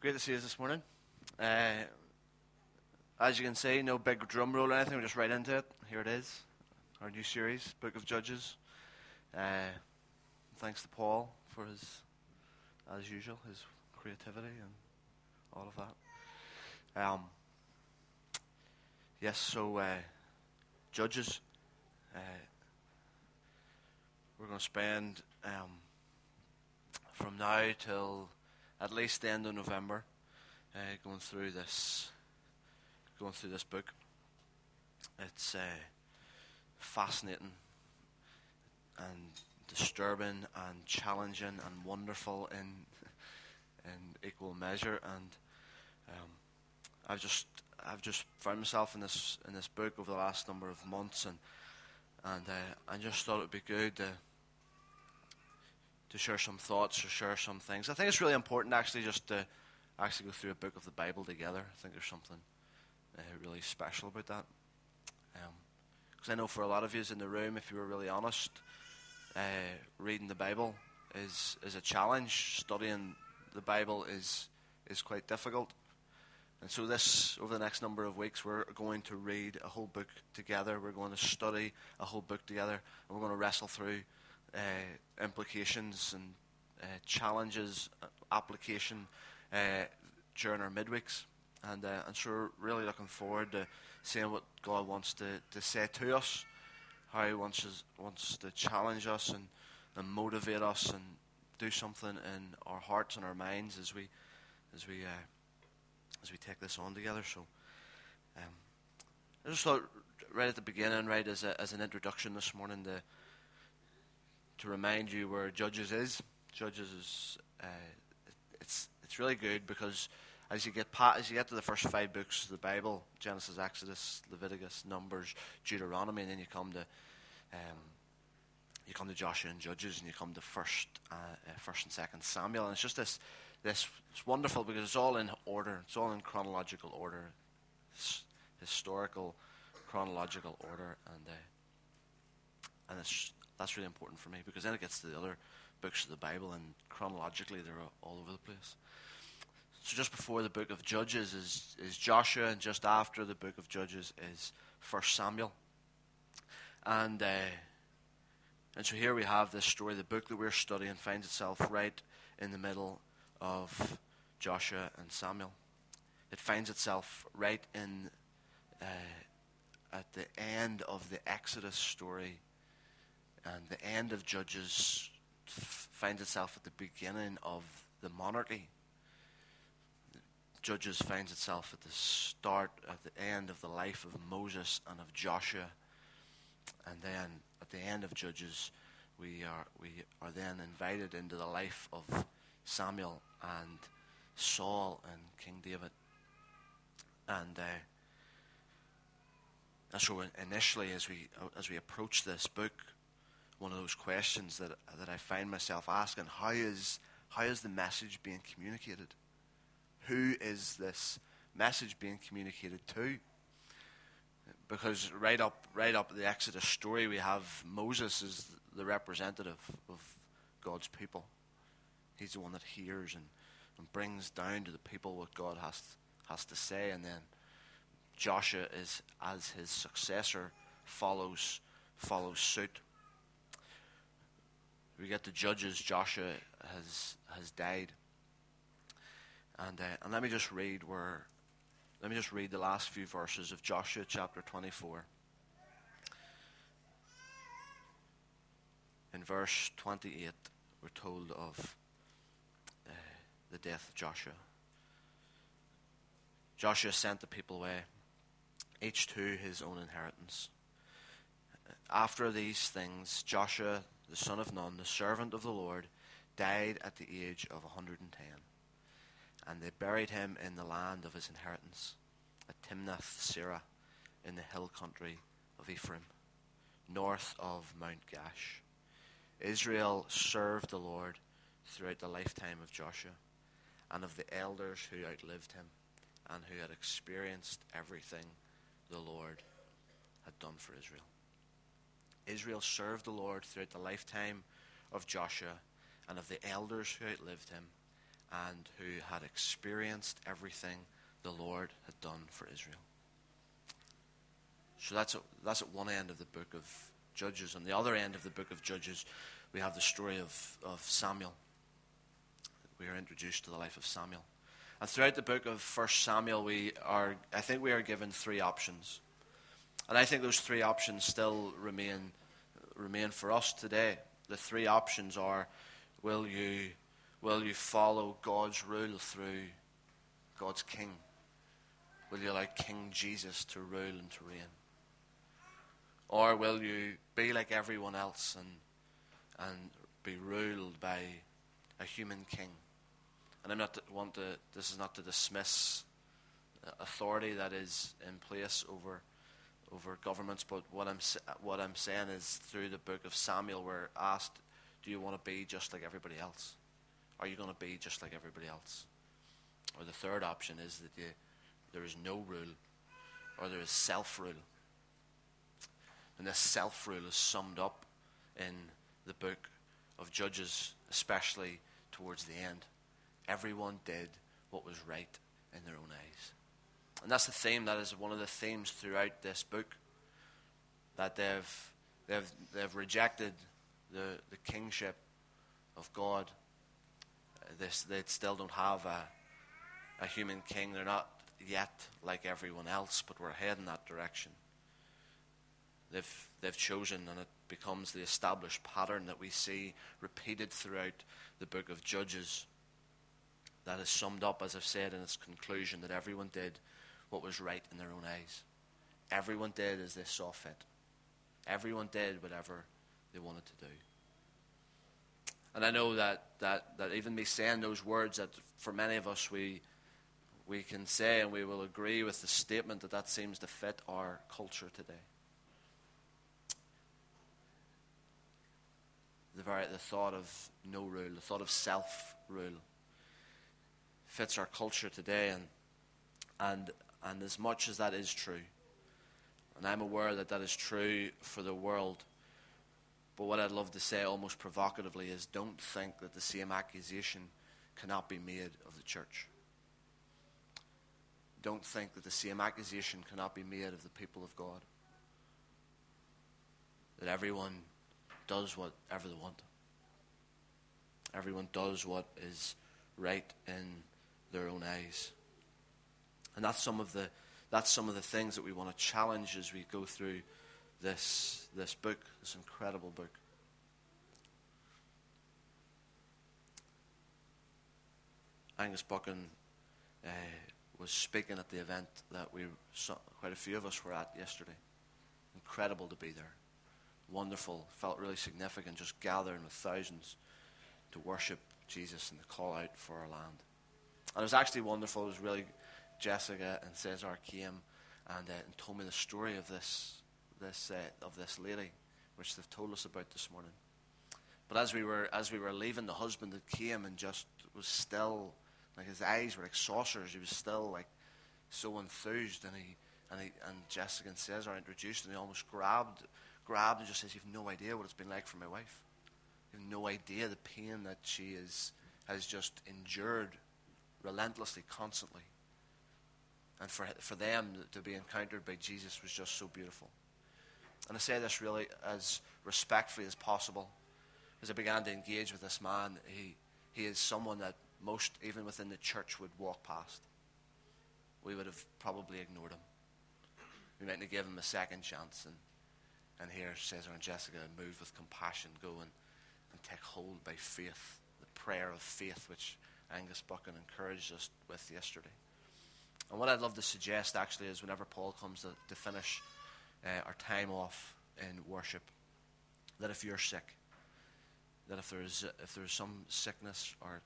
Great to see you this morning. Uh, as you can see, no big drum roll or anything. We're just right into it. Here it is, our new series, Book of Judges. Uh, thanks to Paul for his, as usual, his creativity and all of that. Um, yes, so uh, Judges. Uh, we're going to spend um, from now till at least the end of November, uh, going through this, going through this book. It's uh, fascinating and disturbing and challenging and wonderful in in equal measure. And um, I've just I've just found myself in this in this book over the last number of months, and and uh, I just thought it'd be good to share some thoughts or share some things. I think it's really important actually just to actually go through a book of the Bible together. I think there's something uh, really special about that. Because um, I know for a lot of you in the room, if you were really honest, uh, reading the Bible is is a challenge. Studying the Bible is is quite difficult. And so, this over the next number of weeks, we're going to read a whole book together. We're going to study a whole book together, and we're going to wrestle through uh, implications and uh, challenges, uh, application during our midweeks. And, and so we're really looking forward to seeing what God wants to, to say to us, how He wants, us, wants to challenge us and, and motivate us and do something in our hearts and our minds as we, as we, uh, as we take this on together. So um, I just thought right at the beginning, right as, a, as an introduction this morning, to, to remind you where Judges is. Judges is uh, it's it's really good because as you get pa- as you get to the first five books of the Bible, Genesis, Exodus, Leviticus, Numbers, Deuteronomy, and then you come to um, you come to Joshua and Judges, and you come to first uh, uh, first and second Samuel, and it's just this this it's wonderful because it's all in order. It's all in chronological order, it's historical chronological order, and uh, and it's that's really important for me because then it gets to the other books of the Bible, and chronologically they're all over the place. So just before the book of Judges is, is Joshua, and just after the book of Judges is First Samuel. And uh, and so here we have this story. The book that we're studying finds itself right in the middle of Joshua and Samuel. It finds itself right in uh, at the end of the Exodus story and the end of Judges finds itself at the beginning of the monarchy. Judges finds itself at the start, at the end of the life of Moses and of Joshua. And then at the end of Judges, we are, we are then invited into the life of Samuel and Saul and King David. And, uh, so initially, as we, as we approach this book, one of those questions that, that I find myself asking how is, how is the message being communicated? Who is this message being communicated to? Because right up, right up the Exodus story, we have Moses as the representative of God's people. He's the one that hears and, and brings down to the people what God has, has to say. And then Joshua is, as his successor, follows, follows suit we get the Judges, Joshua has has died. And uh, and let me just read where, let me just read the last few verses of Joshua chapter twenty four. In verse twenty eight, we're told of uh, the death of Joshua. Joshua sent the people away, each to his own inheritance. After these things, Joshua the son of Nun, the servant of the Lord, died at the age of 110. And they buried him in the land of his inheritance, at Timnath Serah, in the hill country of Ephraim, north of Mount Gaash. Israel served the Lord throughout the lifetime of Joshua and of the elders who outlived him and who had experienced everything the Lord had done for Israel. Israel served the Lord throughout the lifetime of Joshua and of the elders who outlived him and who had experienced everything the Lord had done for Israel. So that's at, that's at one end of the book of Judges. On the other end of the book of Judges, we have the story of, of Samuel. We are introduced to the life of Samuel. And throughout the book of First Samuel, we are, I think we are given three options. And I think those three options still remain, remain for us today. The three options are will you, will you follow God's rule through God's king? Will you allow King Jesus to rule and to reign? Or will you be like everyone else and, and be ruled by a human king? And I'm not to, want to, this is not to dismiss authority that is in place over, over governments, but what I'm, what I'm saying is through the book of Samuel, we're asked, do you want to be just like everybody else? Are you going to be just like everybody else? Or the third option is that you, there is no rule, or there is self rule. And this self rule is summed up in the book of Judges, especially towards the end. Everyone did what was right in their own eyes. And that's the theme, that is one of the themes throughout this book. That they've, they've, they've rejected the, the kingship of God. This, they still don't have a, a human king. They're not yet like everyone else, but we're heading that direction. They've, they've chosen, and it becomes the established pattern that we see repeated throughout the book of Judges that is summed up, as I've said, in its conclusion that everyone did what was right in their own eyes. Everyone did as they saw fit. Everyone did whatever they wanted to do. And I know that, that, that even me saying those words, that for many of us, we, we can say and we will agree with the statement that that seems to fit our culture today. The, very, the thought of no rule, the thought of self rule fits our culture today. And, and, and as much as that is true, and I'm aware that that is true for the world, but what I'd love to say almost provocatively is don't think that the same accusation cannot be made of the church. Don't think that the same accusation cannot be made of the people of God. That everyone does whatever they want. Everyone does what is right in their own eyes. And that's some of the that's some of the things that we want to challenge as we go through this this book, this incredible book. Angus Buchan uh, was speaking at the event that we quite a few of us were at yesterday. Incredible to be there. Wonderful. Felt really significant just gathering with thousands to worship Jesus and to call out for our land. And it was actually wonderful. It was really Jessica and Cesar came and, uh, and told me the story of this this uh, of this lady, which they've told us about this morning. But as we were as we were leaving, the husband that came and just was still like his eyes were like saucers. He was still like so enthused, and he and he and Jessica and Cesar introduced, and he almost grabbed grabbed and just says, "You've no idea what it's been like for my wife. You've no idea the pain that she is has just endured relentlessly, constantly." And for, for them to be encountered by Jesus was just so beautiful. And I say this really as respectfully as possible. As I began to engage with this man, he, he is someone that most, even within the church, would walk past. We would have probably ignored him. We might have give him a second chance. And, and here, Cesar and Jessica move with compassion, go and, and take hold by faith, the prayer of faith, which Angus Buchan encouraged us with yesterday. And what I'd love to suggest actually is whenever Paul comes to, to finish uh, our time off in worship, that if you're sick, that if there's if there's some sickness or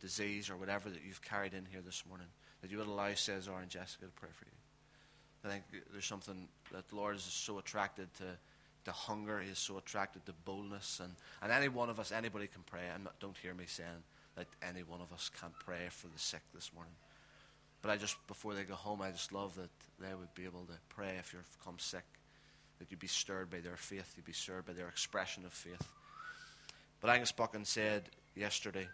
disease or whatever that you've carried in here this morning, that you would allow Cesar and Jessica to pray for you. I think there's something that the Lord is so attracted to, to hunger. He is so attracted to boldness. And, and any one of us, anybody can pray. And don't hear me saying that any one of us can't pray for the sick this morning. But I just, before they go home, I just love that they would be able to pray if you've come sick, that you'd be stirred by their faith, you'd be stirred by their expression of faith. But Angus Buchan said yesterday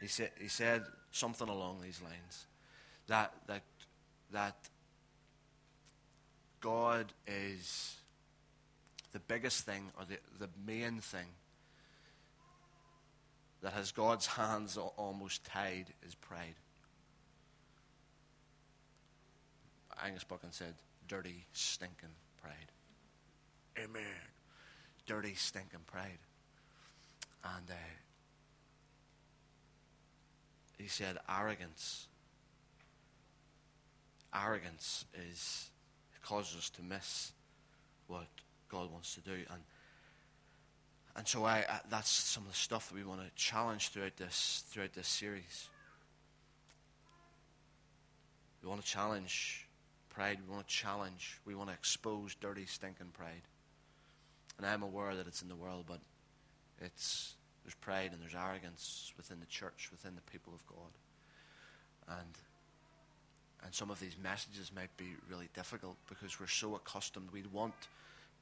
He said, he said something along these lines that, that, that God is the biggest thing or the, the main thing that has God's hands almost tied is pride. Angus Buchan said, dirty, stinking pride. Amen. Dirty, stinking pride. And uh, he said, arrogance. Arrogance is causes us to miss what God wants to do. And and so I, I, that's some of the stuff that we want to challenge throughout this throughout this series. We want to challenge pride. We want to challenge. We want to expose dirty, stinking pride. And I'm aware that it's in the world, but it's there's pride and there's arrogance within the church, within the people of God. And and some of these messages might be really difficult because we're so accustomed. We want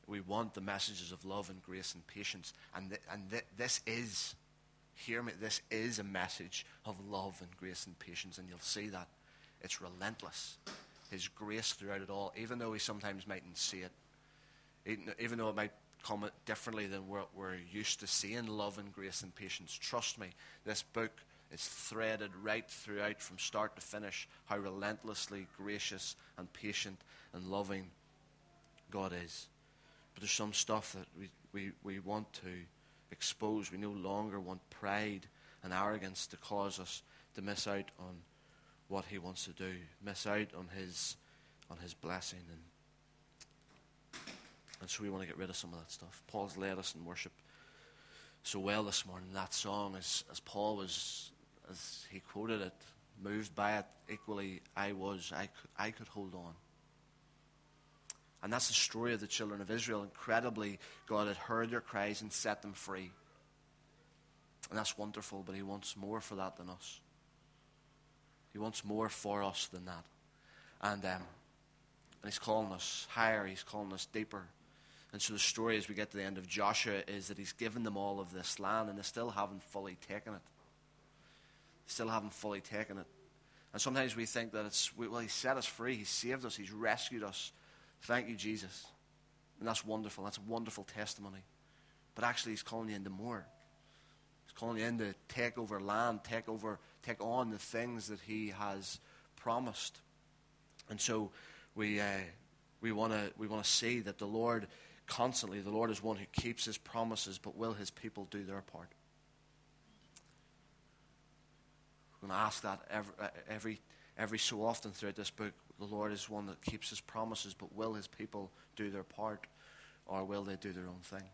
we want the messages of love and grace and patience. And, th- and th- this is, hear me, this is a message of love and grace and patience. And you'll see that. It's relentless. His grace throughout it all, even though we sometimes mightn't see it, even, even though it might come differently than we're, we're used to seeing love and grace and patience. Trust me, this book is threaded right throughout from start to finish how relentlessly gracious and patient and loving God is. But there's some stuff that we, we, we want to expose. We no longer want pride and arrogance to cause us to miss out on what he wants to do, miss out on his on his blessing and and so we want to get rid of some of that stuff. Paul's led us in worship so well this morning. That song, as, as Paul was, as he quoted it, moved by it, equally I was. I could, I could hold on. And that's the story of the children of Israel. Incredibly, God had heard their cries and set them free. And that's wonderful, but He wants more for that than us. He wants more for us than that. And, um, and He's calling us higher, He's calling us deeper. And so the story as we get to the end of Joshua is that He's given them all of this land, and they still haven't fully taken it. They still haven't fully taken it. And sometimes we think that it's, well, He set us free, He saved us, He's rescued us. Thank you, Jesus. And that's wonderful. That's a wonderful testimony. But actually, He's calling you into more. He's calling you in to take over land, take over, take on the things that He has promised. And so we uh, we want to we want to see that the Lord constantly, the Lord is one who keeps His promises, but will His people do their part? We're going to ask that every every every so often throughout this book the Lord is one that keeps his promises, but will his people do their part or will they do their own thing?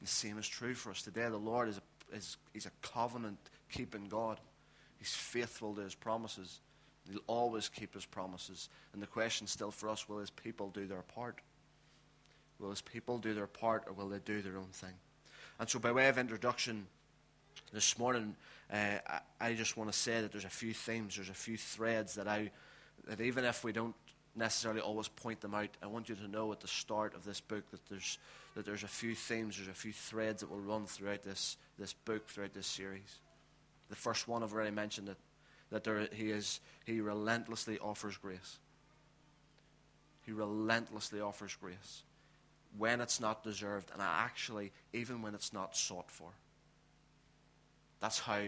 The same is true for us today. The Lord is a, is, he's a covenant keeping God. He's faithful to his promises. He'll always keep his promises. And the question still for us will his people do their part? Will his people do their part or will they do their own thing? And so, by way of introduction, this morning, uh, I, I just want to say that there's a few themes, there's a few threads that I that even if we don't necessarily always point them out, I want you to know at the start of this book that there's, that there's a few themes, there's a few threads that will run throughout this, this book, throughout this series. The first one, I've already mentioned it, that there, he, is, he relentlessly offers grace. He relentlessly offers grace when it's not deserved, and actually, even when it's not sought for. That's how,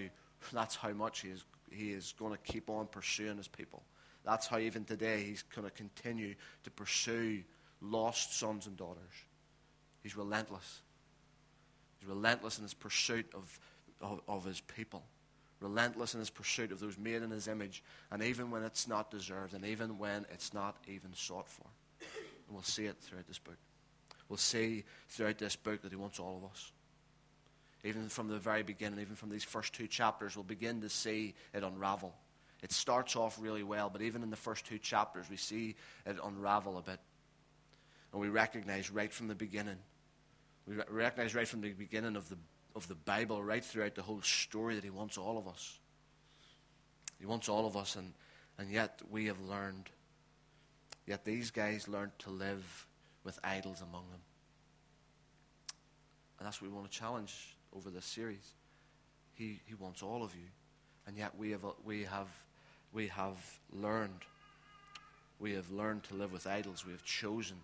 that's how much he is, he is going to keep on pursuing his people. That's how even today he's going to continue to pursue lost sons and daughters. He's relentless. He's relentless in his pursuit of, of, of his people. Relentless in his pursuit of those made in his image. And even when it's not deserved, and even when it's not even sought for. And we'll see it throughout this book. We'll see throughout this book that he wants all of us. Even from the very beginning, even from these first two chapters, we'll begin to see it unravel it starts off really well, but even in the first two chapters, we see it unravel a bit. And we recognize right from the beginning, we recognize right from the beginning of the, of the Bible, right throughout the whole story, that He wants all of us. He wants all of us, and, and yet we have learned, yet these guys learned to live with idols among them. And that's what we want to challenge over this series. He, he wants all of you. And yet we have, we, have, we have learned. We have learned to live with idols. We have chosen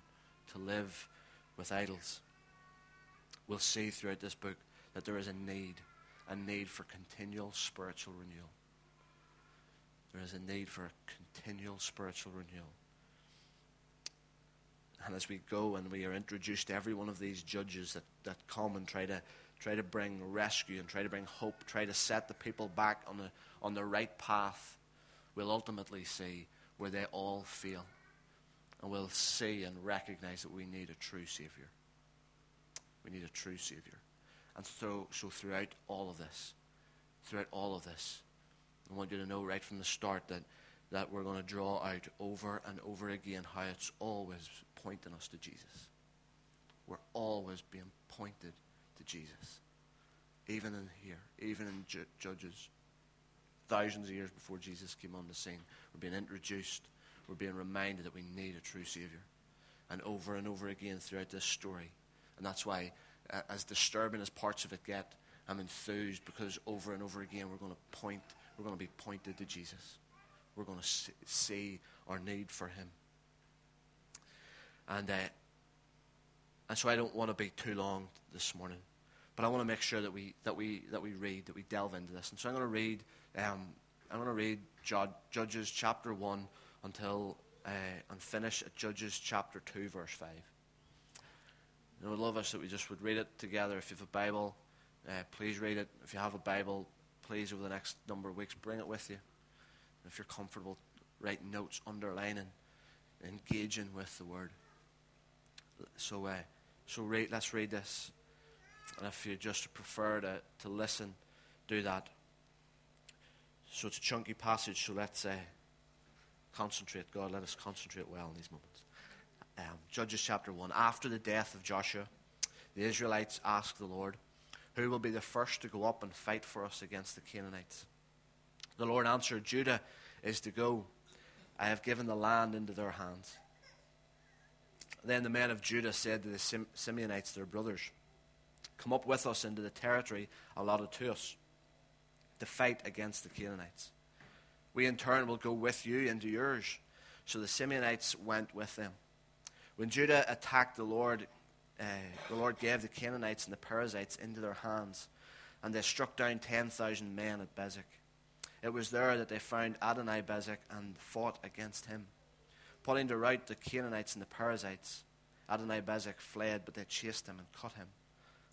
to live with idols. We'll see throughout this book that there is a need, a need for continual spiritual renewal. There is a need for a continual spiritual renewal. And as we go and we are introduced to every one of these judges that, that come and try to try to bring rescue and try to bring hope, try to set the people back on the on the right path, we'll ultimately see where they all fail. And we'll see and recognize that we need a true Savior. We need a true Savior. And so, so throughout all of this, throughout all of this, I want you to know right from the start that, that we're going to draw out over and over again how it's always pointing us to Jesus. We're always being pointed to Jesus. Even in here, even in ju- Judges, thousands of years before Jesus came on the scene, we're being introduced, we're being reminded that we need a true Savior. And over and over again throughout this story. And that's why, as disturbing as parts of it get, I'm enthused because over and over again we're going to point, we're going to be pointed to Jesus. We're going to see our need for Him. And, uh, and so I don't want to be too long this morning. But I want to make sure that we, that we, that we read, that we delve into this. And so I'm going to read, um, I'm going to read Judges chapter 1 until, uh, and finish at Judges chapter 2, verse 5. And I would love us that we just would read it together. If you have a Bible, uh, please read it. If you have a Bible, please, over the next number of weeks, bring it with you. And if you're comfortable, writing notes, underlining, engaging with the Word. So, uh, so read, let's read this. And if you just prefer to, to listen, do that. So it's a chunky passage, so let's uh, concentrate. God, let us concentrate well in these moments. Um, Judges chapter 1. After the death of Joshua, the Israelites asked the Lord, Who will be the first to go up and fight for us against the Canaanites? The Lord answered, Judah is to go. I have given the land into their hands. Then the men of Judah said to the Simeonites, their brothers, Come up with us into the territory allotted to us to fight against the Canaanites. We in turn will go with you into yours. So the Simeonites went with them. When Judah attacked the Lord, uh, the Lord gave the Canaanites and the Perizzites into their hands, and they struck down 10,000 men at Bezek. It was there that they found Adonai Bezek and fought against him. Putting to rout the Canaanites and the Perizzites, Adonai Bezek fled, but they chased him and cut him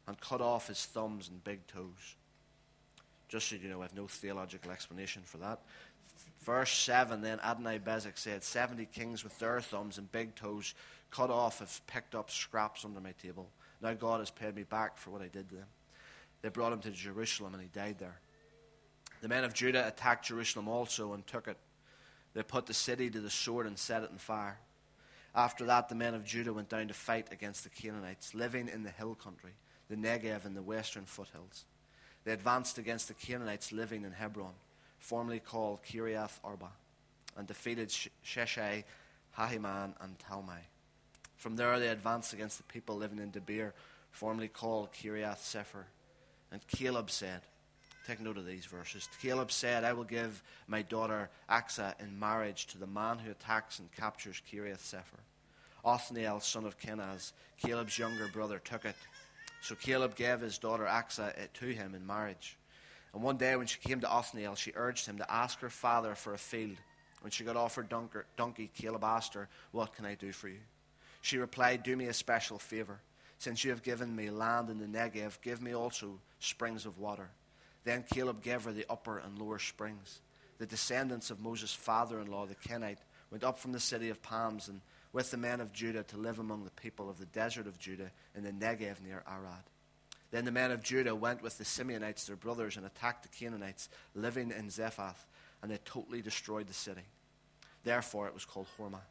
and cut off his thumbs and big toes. Just so you know, I have no theological explanation for that. Verse 7 Then Adonai Bezek said, Seventy kings with their thumbs and big toes cut off have picked up scraps under my table. Now God has paid me back for what I did to them. They brought him to Jerusalem and he died there. The men of Judah attacked Jerusalem also and took it. They put the city to the sword and set it on fire. After that, the men of Judah went down to fight against the Canaanites, living in the hill country the Negev and the western foothills. They advanced against the Canaanites living in Hebron, formerly called Kiriath Arba, and defeated Sheshai, Ahiman, and Talmai. From there they advanced against the people living in Debir, formerly called Kiriath Sepher. And Caleb said, Take note of these verses. Caleb said, I will give my daughter Achsah in marriage to the man who attacks and captures Kiriath Sepher. Othniel, son of Kenaz, Caleb's younger brother, took it so Caleb gave his daughter Achsah uh, to him in marriage. And one day when she came to Othniel, she urged him to ask her father for a field. When she got offered donkey, Caleb asked her, What can I do for you? She replied, Do me a special favor. Since you have given me land in the Negev, give me also springs of water. Then Caleb gave her the upper and lower springs. The descendants of Moses' father in law, the Kenite, went up from the city of palms and with the men of Judah to live among the people of the desert of Judah in the Negev near Arad. Then the men of Judah went with the Simeonites, their brothers, and attacked the Canaanites living in Zephath, and they totally destroyed the city. Therefore it was called Hormah.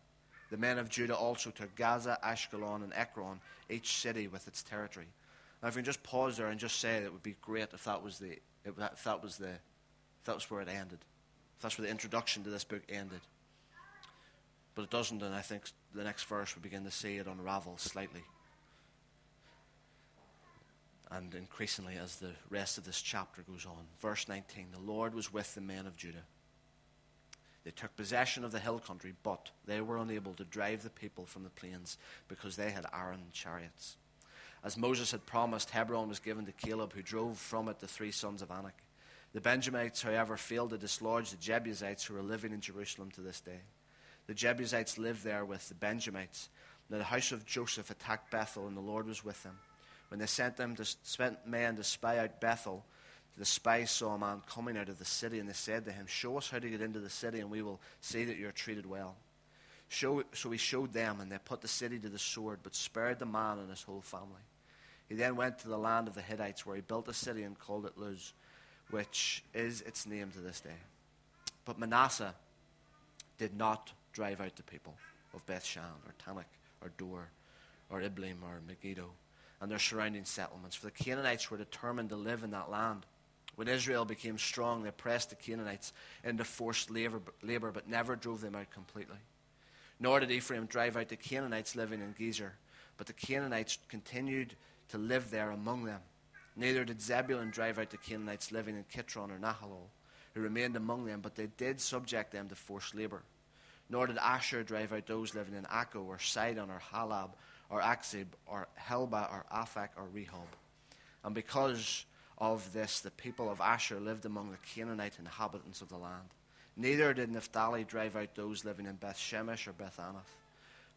The men of Judah also took Gaza, Ashkelon, and Ekron, each city with its territory. Now, if we can just pause there and just say it would be great if that was the if that was the if that was where it ended, if that's where the introduction to this book ended. But it doesn't, and I think the next verse we begin to see it unravel slightly. and increasingly as the rest of this chapter goes on. Verse 19 The Lord was with the men of Judah. They took possession of the hill country, but they were unable to drive the people from the plains because they had iron chariots. As Moses had promised, Hebron was given to Caleb, who drove from it the three sons of Anak. The Benjamites, however, failed to dislodge the Jebusites who were living in Jerusalem to this day. The Jebusites lived there with the Benjamites. Now the house of Joseph attacked Bethel, and the Lord was with them. When they sent them to sent men to spy out Bethel, the spies saw a man coming out of the city, and they said to him, Show us how to get into the city, and we will see that you are treated well. Show, so he showed them, and they put the city to the sword, but spared the man and his whole family. He then went to the land of the Hittites, where he built a city and called it Luz, which is its name to this day. But Manasseh did not drive out the people of Bethshan, or Taanach, or Dor, or Iblim or Megiddo and their surrounding settlements. For the Canaanites were determined to live in that land. When Israel became strong, they pressed the Canaanites into forced labor, labor but never drove them out completely. Nor did Ephraim drive out the Canaanites living in Gezer, but the Canaanites continued to live there among them. Neither did Zebulun drive out the Canaanites living in Kitron or Nahalol, who remained among them, but they did subject them to forced labor. Nor did Asher drive out those living in Acco or Sidon or Halab or Achzib or Helba or Aphek or Rehob. And because of this, the people of Asher lived among the Canaanite inhabitants of the land. Neither did Naphtali drive out those living in Beth Shemesh or Beth Anath.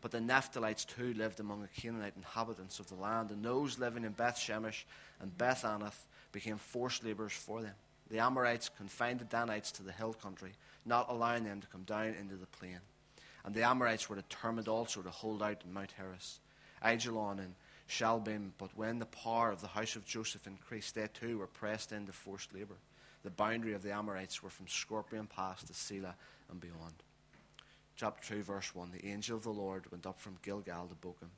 But the Naphtalites too lived among the Canaanite inhabitants of the land, and those living in Beth Shemesh and Beth Anath became forced laborers for them. The Amorites confined the Danites to the hill country, not allowing them to come down into the plain. And the Amorites were determined also to hold out in Mount Heres. Ajalon, and Shalbim. But when the power of the house of Joseph increased, they too were pressed into forced labor. The boundary of the Amorites were from Scorpion Pass to Selah and beyond. Chapter 2, verse 1 The angel of the Lord went up from Gilgal to Bochim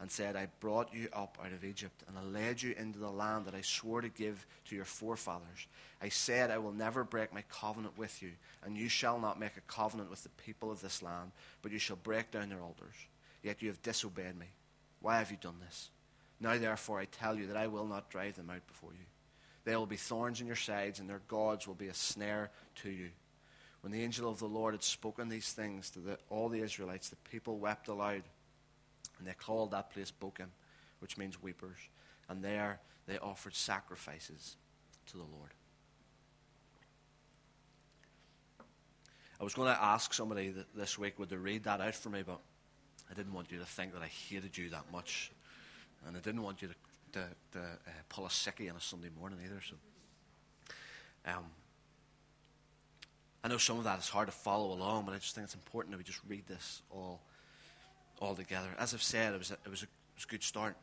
and said, I brought you up out of Egypt, and I led you into the land that I swore to give to your forefathers. I said, I will never break my covenant with you, and you shall not make a covenant with the people of this land, but you shall break down their altars. Yet you have disobeyed me. Why have you done this? Now, therefore, I tell you that I will not drive them out before you. They will be thorns in your sides, and their gods will be a snare to you. When the angel of the Lord had spoken these things to the, all the Israelites, the people wept aloud, and they called that place Bochim, which means weepers. And there they offered sacrifices to the Lord. I was going to ask somebody this week would they read that out for me, but I didn't want you to think that I hated you that much. And I didn't want you to, to, to uh, pull a sickie on a Sunday morning either. So, um, I know some of that is hard to follow along, but I just think it's important that we just read this all, all together. As I've said, it was a, it was a, it was a good start.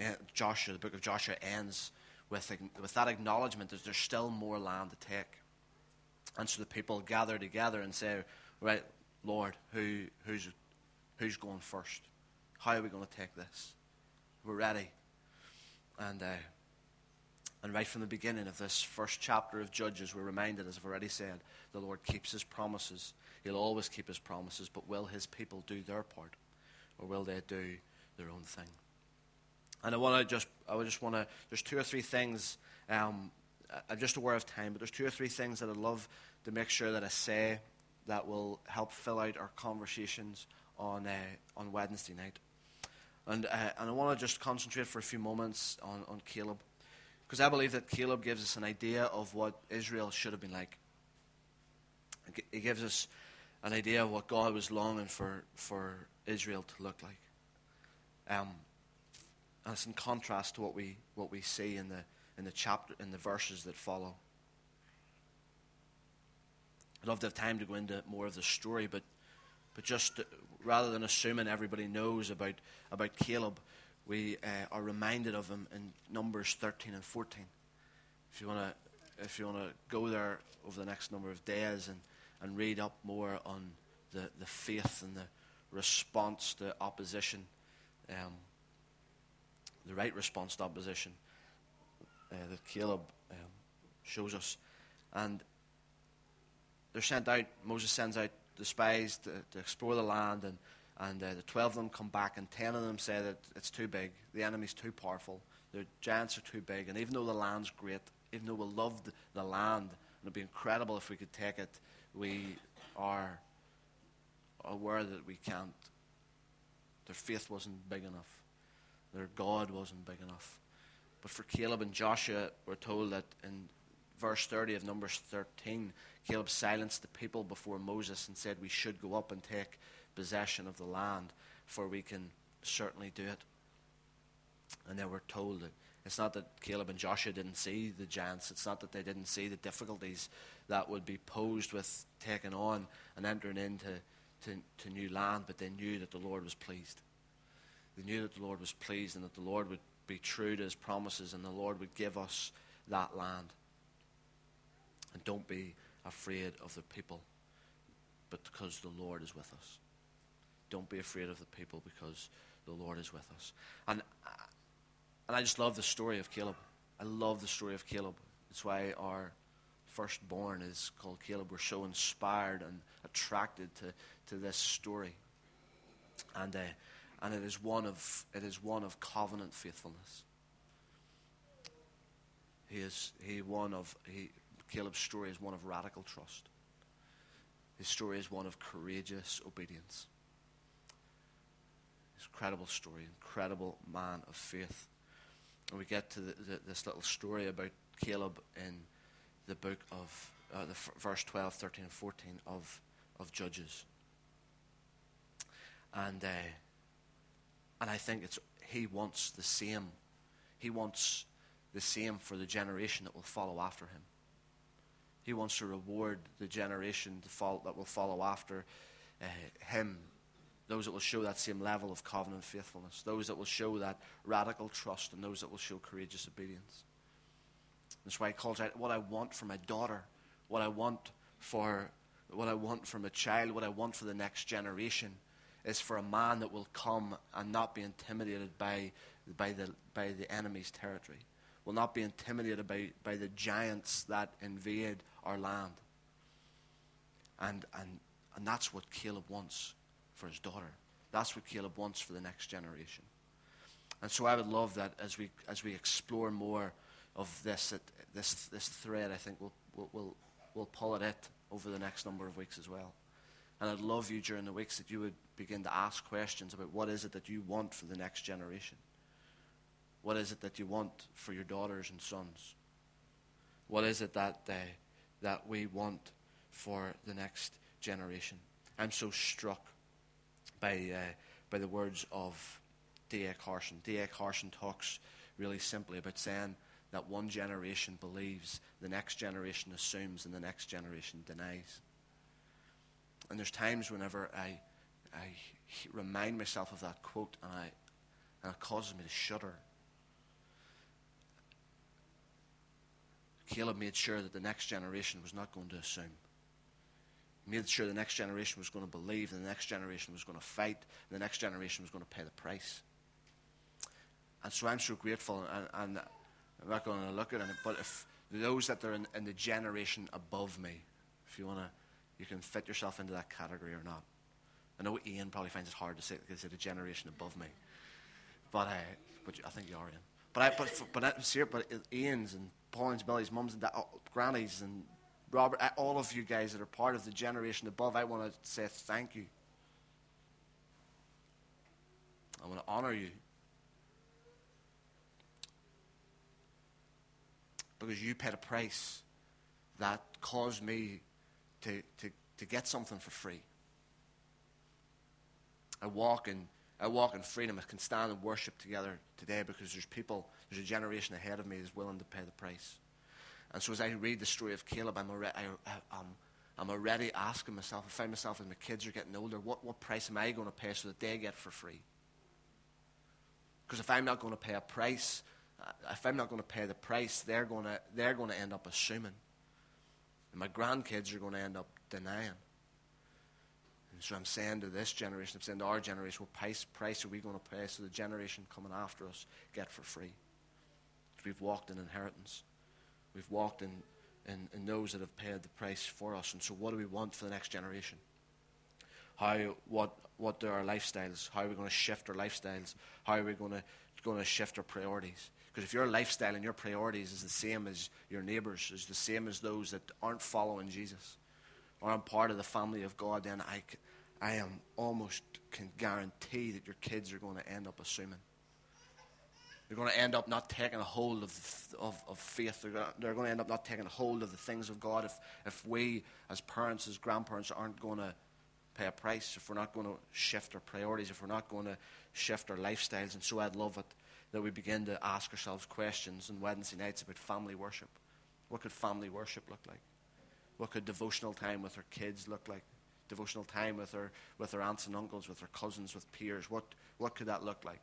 Uh, Joshua, the book of Joshua ends with, with that acknowledgement that there's still more land to take. And so the people gather together and say, Right, Lord, who, who's Who's going first? How are we going to take this? We're ready. And, uh, and right from the beginning of this first chapter of Judges, we're reminded, as I've already said, the Lord keeps his promises. He'll always keep his promises, but will his people do their part? Or will they do their own thing? And I want to just, I just want to, there's two or three things, um, I'm just aware of time, but there's two or three things that I'd love to make sure that I say that will help fill out our conversations on, uh, on Wednesday night. And, uh, and I want to just concentrate for a few moments on, on Caleb. Because I believe that Caleb gives us an idea of what Israel should have been like. He gives us an idea of what God was longing for, for Israel to look like. Um, and it's in contrast to what we, what we see in the, in the chapter, in the verses that follow. I'd love to have time to go into more of the story, but, but just rather than assuming everybody knows about, about Caleb, we uh, are reminded of him in Numbers 13 and 14. If you want to if you want to go there over the next number of days and, and read up more on the, the faith and the response to opposition, um, the right response to opposition uh, that Caleb um, shows us. And they're sent out, Moses sends out the spies to, to explore the land, and, and uh, the 12 of them come back, and 10 of them say that it's too big, the enemy's too powerful, The giants are too big. And even though the land's great, even though we loved the land, and it'd be incredible if we could take it, we are aware that we can't. Their faith wasn't big enough. Their God wasn't big enough. But for Caleb and Joshua, we're told that in verse 30 of Numbers 13, Caleb silenced the people before Moses and said, We should go up and take possession of the land, for we can certainly do it. And they were told that it's not that Caleb and Joshua didn't see the giants, it's not that they didn't see the difficulties that would be posed with taking on and entering into to, to new land, but they knew that the Lord was pleased. They knew that the Lord was pleased and that the Lord would be true to his promises and the Lord would give us that land. And don't be afraid of the people, but because the Lord is with us. Don't be afraid of the people because the Lord is with us. And, and I just love the story of Caleb. I love the story of Caleb. It's why our firstborn is called Caleb. We're so inspired and attracted to, to this story. And, uh, and it is one of it is one of covenant faithfulness. He is he one of he Caleb's story is one of radical trust. His story is one of courageous obedience. Incredible story, incredible man of faith. And we get to the, the, this little story about Caleb in the book of uh, the f- verse 12, 13, and 14 of, of Judges. And, uh, and I think it's, he wants the same. He wants the same for the generation that will follow after him. He wants to reward the generation that will follow after uh, him. Those that will show that same level of covenant faithfulness. Those that will show that radical trust. And those that will show courageous obedience. That's why he calls out what I want for my daughter, what I want for what I want from a child, what I want for the next generation is for a man that will come and not be intimidated by, by, the, by the enemy's territory, will not be intimidated by, by the giants that invade our land. And, and, and that's what Caleb wants for his daughter. That's what Caleb wants for the next generation. And so I would love that as we, as we explore more of this, this, this thread, I think we'll, we'll, we'll, we'll pull at it over the next number of weeks as well. And I'd love you during the weeks that you would begin to ask questions about what is it that you want for the next generation? What is it that you want for your daughters and sons? What is it that, uh, that we want for the next generation? I'm so struck by, uh, by the words of D.A. Carson. D.A. Carson talks really simply about saying that one generation believes, the next generation assumes, and the next generation denies. And there's times whenever I, I remind myself of that quote and, I, and it causes me to shudder. Caleb made sure that the next generation was not going to assume. Made sure the next generation was going to believe, the next generation was going to fight, and the next generation was going to pay the price. And so I'm so grateful, and, and I'm not going to look at it, but if those that are in, in the generation above me, if you want to, you can fit yourself into that category or not. I know Ian probably finds it hard to say because it's a generation above me, but uh, but I think you are Ian. But I, but but I, see, but Ian's and Pauline's, Billy's, mums and dad, oh, grannies and Robert, all of you guys that are part of the generation above, I want to say thank you. I want to honor you. because you paid a price that caused me to, to, to get something for free. I walk in I walk in freedom. I can stand and worship together today because there's people, there's a generation ahead of me that's willing to pay the price. And so as I read the story of Caleb, I'm already, I, am um, I'm already asking myself, I find myself as my kids are getting older, what, what price am I going to pay so that they get for free? Because if I'm not going to pay a price uh, if I'm not going to pay the price, they're going to, they're going to end up assuming. And my grandkids are going to end up denying. And so I'm saying to this generation, I'm saying to our generation, what price, price are we going to pay so the generation coming after us get for free? Because We've walked in inheritance. We've walked in, in, in those that have paid the price for us. And so what do we want for the next generation? How, what, what are our lifestyles? How are we going to shift our lifestyles? How are we going to, going to shift our priorities? Because if your lifestyle and your priorities is the same as your neighbors, is the same as those that aren't following Jesus, aren't part of the family of God, then I, I am almost can guarantee that your kids are going to end up assuming. They're going to end up not taking a hold of, of, of faith. They're going, to, they're going to end up not taking a hold of the things of God if, if we, as parents, as grandparents, aren't going to pay a price, if we're not going to shift our priorities, if we're not going to shift our lifestyles. And so I'd love it that we begin to ask ourselves questions on Wednesday nights about family worship. What could family worship look like? What could devotional time with our kids look like? Devotional time with our, with our aunts and uncles, with our cousins, with peers. What, what could that look like?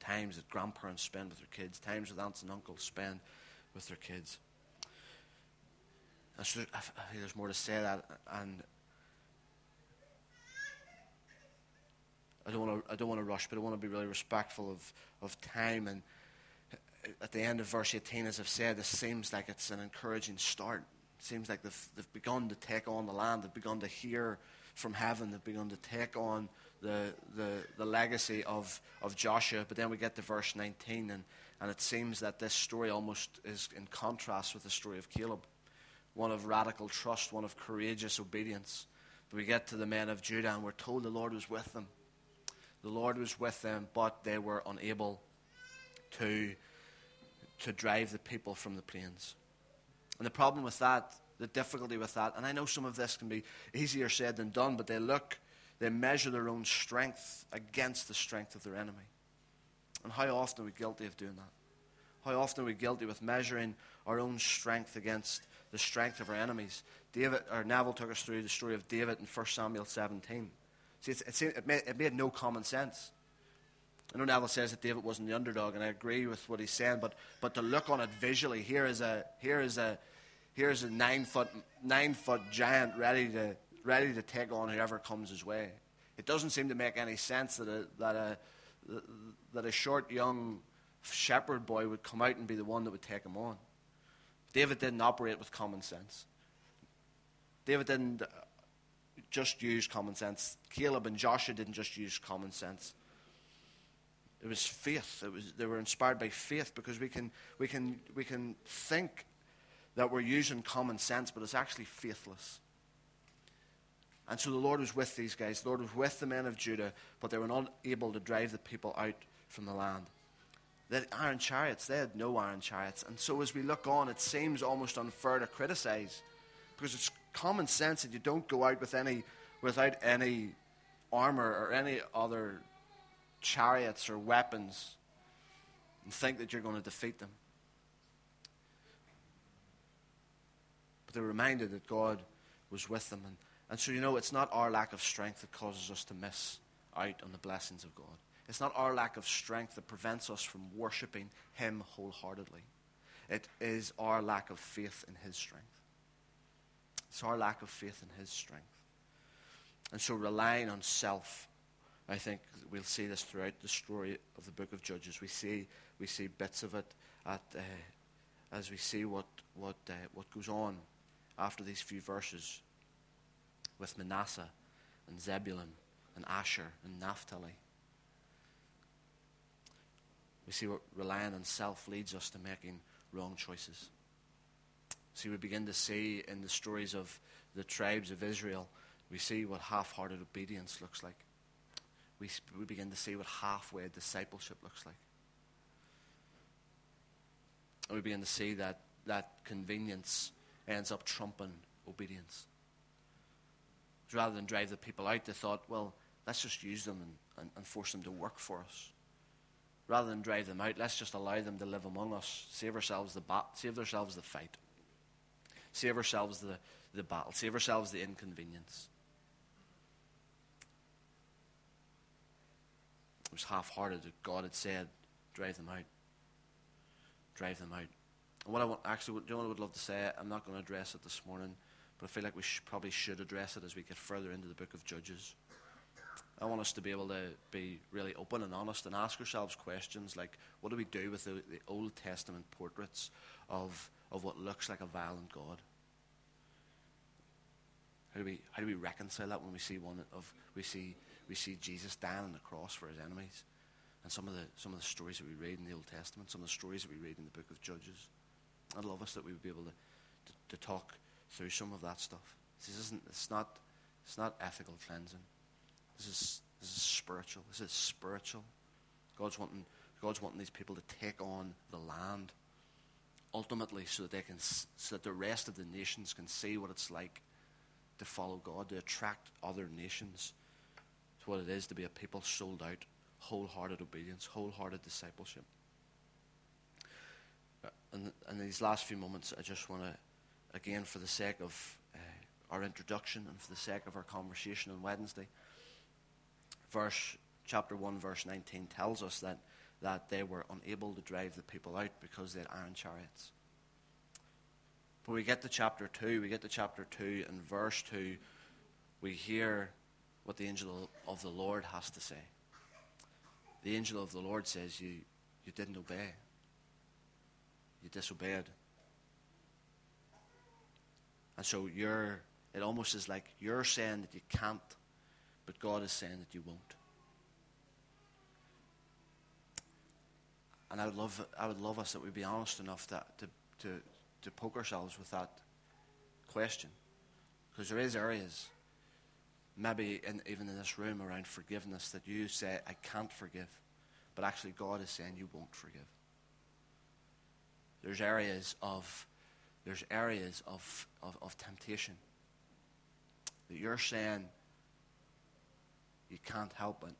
Times that grandparents spend with their kids, times that aunts and uncles spend with their kids. So there's more to say that, and I don't want to I don't want to rush, but I want to be really respectful of, of time. And at the end of verse 18, as I've said, this seems like it's an encouraging start. It seems like they've, they've begun to take on the land. They've begun to hear from heaven. They've begun to take on the, the, the legacy of, of Joshua. But then we get to verse 19, and, and it seems that this story almost is in contrast with the story of Caleb one of radical trust, one of courageous obedience. But we get to the men of Judah, and we're told the Lord was with them. The Lord was with them, but they were unable to, to drive the people from the plains. And the problem with that, the difficulty with that, and I know some of this can be easier said than done, but they look, they measure their own strength against the strength of their enemy. And how often are we guilty of doing that? How often are we guilty with measuring our own strength against the strength of our enemies? David, or Neville took us through the story of David in 1 Samuel 17. See, it's, it, made, it made no common sense. I know Neville says that David wasn't the underdog, and I agree with what he's saying, but, but to look on it visually, here is a, here is a, here is a nine foot, nine foot giant ready to, ready to take on whoever comes his way. It doesn't seem to make any sense that a, that a, that a short young shepherd boy would come out and be the one that would take him on. David didn't operate with common sense. David didn't uh, just use common sense. Caleb and Joshua didn't just use common sense. It was faith. It was, they were inspired by faith because we can, we, can, we can think that we're using common sense, but it's actually faithless. And so the Lord was with these guys. The Lord was with the men of Judah, but they were not able to drive the people out from the land. They had iron chariots. They had no iron chariots. And so as we look on, it seems almost unfair to criticize because it's common sense that you don't go out with any, without any armor or any other chariots or weapons and think that you're going to defeat them. But they're reminded that God was with them. And, and so, you know, it's not our lack of strength that causes us to miss out on the blessings of God. It's not our lack of strength that prevents us from worshiping Him wholeheartedly. It is our lack of faith in His strength. It's our lack of faith in His strength. And so relying on self, I think we'll see this throughout the story of the book of Judges. We see, we see bits of it at, uh, as we see what, what, uh, what goes on after these few verses with Manasseh and Zebulun and Asher and Naphtali. We see what relying on self leads us to making wrong choices. See, we begin to see in the stories of the tribes of Israel, we see what half hearted obedience looks like. We, we begin to see what halfway discipleship looks like. And we begin to see that, that convenience ends up trumping obedience. Rather than drive the people out, they thought, well, let's just use them and, and, and force them to work for us rather than drive them out, let's just allow them to live among us, save ourselves the bat, save ourselves the fight. Save ourselves the, the battle. Save ourselves the inconvenience. It was half hearted that God had said, drive them out. Drive them out. And what I want, actually, what I would love to say? I'm not going to address it this morning, but I feel like we should, probably should address it as we get further into the book of Judges. I want us to be able to be really open and honest and ask ourselves questions like what do we do with the, the Old Testament portraits of, of what looks like a violent God? How do we how do we reconcile that when we see one of we see we see Jesus dying on the cross for his enemies, and some of the some of the stories that we read in the Old Testament, some of the stories that we read in the book of Judges. I'd love us that we would be able to, to, to talk through some of that stuff. This isn't it's not it's not ethical cleansing. This is this is spiritual. This is spiritual. God's wanting God's wanting these people to take on the land ultimately so that they can so that the rest of the nations can see what it's like to follow God, to attract other nations to what it is to be a people sold out, wholehearted obedience, wholehearted discipleship. And uh, in these last few moments, I just want to, again, for the sake of uh, our introduction and for the sake of our conversation on Wednesday, verse chapter 1, verse 19 tells us that, that they were unable to drive the people out because they had iron chariots. But we get to chapter 2, we get to chapter 2, and verse 2, we hear what the angel of the Lord has to say. The angel of the Lord says, You, you didn't obey, you disobeyed. And so you're, it almost is like you're saying that you can't, but God is saying that you won't. And I would love, I would love us that we'd be honest enough that, to, to, to poke ourselves with that question. Because there is areas, maybe in, even in this room around forgiveness, that you say, I can't forgive. But actually, God is saying you won't forgive. There's areas of, there's areas of, of, of temptation that you're saying you can't help it.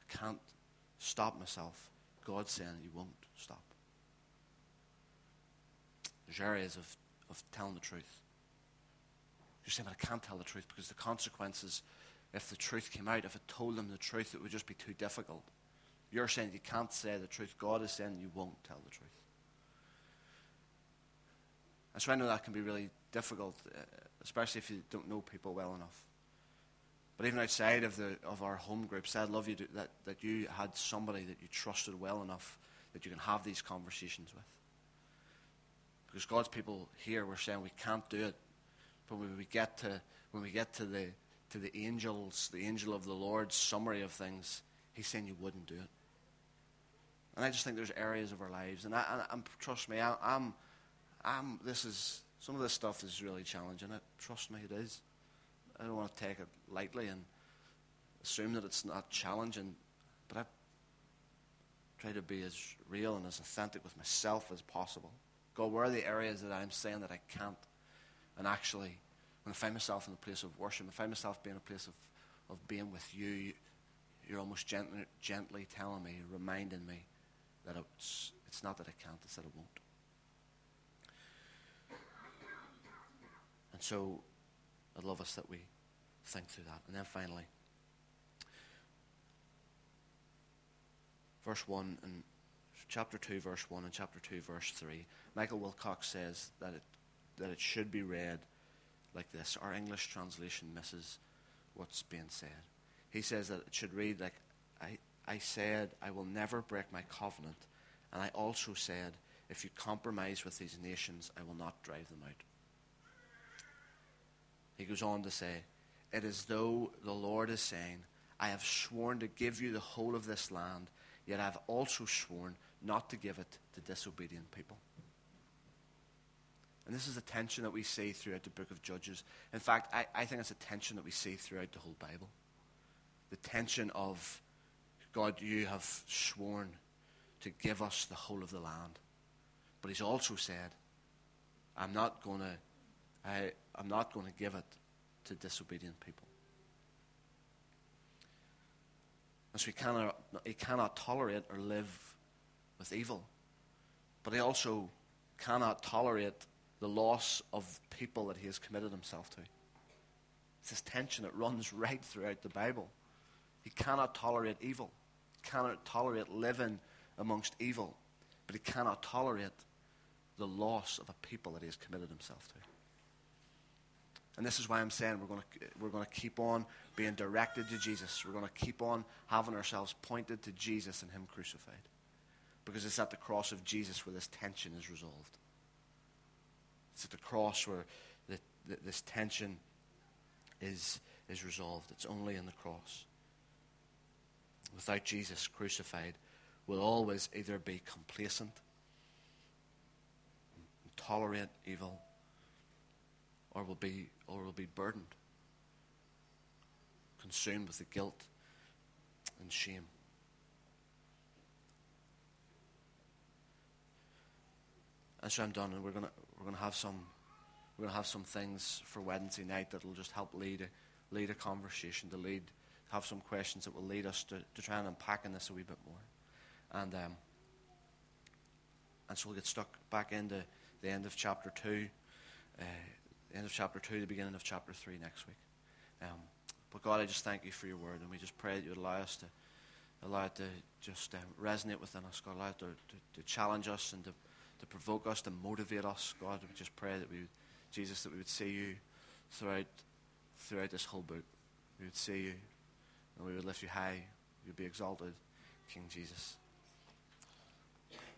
I can't stop myself. God's saying you won't stop. There's areas of, of telling the truth. You're saying, but I can't tell the truth because the consequences, if the truth came out, if I told them the truth, it would just be too difficult. You're saying you can't say the truth. God is saying you won't tell the truth. And so I know that can be really difficult, uh, especially if you don't know people well enough. But even outside of, the, of our home groups, I'd love you to, that, that you had somebody that you trusted well enough that you can have these conversations with. Because God's people here were saying we can't do it. But when we get to when we get to the to the angels, the angel of the Lord's summary of things, he's saying you wouldn't do it. And I just think there's areas of our lives, and I, and trust me, I, I'm, I'm. This is some of this stuff is really challenging. It trust me, it is. I don't want to take it lightly and assume that it's not challenging, but I try to be as real and as authentic with myself as possible. God, where are the areas that I'm saying that I can't? And actually, when I find myself in a place of worship, I find myself being in a place of, of being with you, you're almost gently, gently telling me, reminding me that it's, it's not that I can't, it's that I won't. And so I'd love us that we think through that. And then finally, verse 1 and chapter 2, verse 1 and chapter 2, verse 3, Michael Wilcock says that it, that it should be read like this. Our English translation misses what's being said. He says that it should read like, I, I said, I will never break my covenant. And I also said, if you compromise with these nations, I will not drive them out. He goes on to say, It is though the Lord is saying, I have sworn to give you the whole of this land, yet I have also sworn not to give it to disobedient people. And this is a tension that we see throughout the book of Judges. In fact, I, I think it's a tension that we see throughout the whole Bible. The tension of, God, you have sworn to give us the whole of the land. But he's also said, I'm not going to I, I'm not going to give it to disobedient people. And so he cannot, he cannot tolerate or live with evil. But he also cannot tolerate the loss of people that he has committed himself to. It's this tension that runs right throughout the Bible. He cannot tolerate evil. He cannot tolerate living amongst evil. But he cannot tolerate the loss of a people that he has committed himself to. And this is why I'm saying we're going to, we're going to keep on being directed to Jesus. We're going to keep on having ourselves pointed to Jesus and Him crucified. Because it's at the cross of Jesus where this tension is resolved. It's at the cross where the, the, this tension is, is resolved. It's only in the cross. without Jesus crucified we'll always either be complacent, tolerate evil, or will be or will be burdened, consumed with the guilt and shame. And so I'm done, and we're gonna we're gonna have some we're gonna have some things for Wednesday night that'll just help lead a lead a conversation, to lead have some questions that will lead us to, to try and unpack in this a wee bit more. And um, and so we'll get stuck back into the end of chapter two, uh, end of chapter two, the beginning of chapter three next week. Um, but God, I just thank you for your word, and we just pray that you would allow us to allow it to just um, resonate within us, God, allow it to, to, to challenge us and to to provoke us, to motivate us. God, we just pray that we would, Jesus, that we would see you throughout, throughout this whole book. We would see you and we would lift you high. You would be exalted, King Jesus.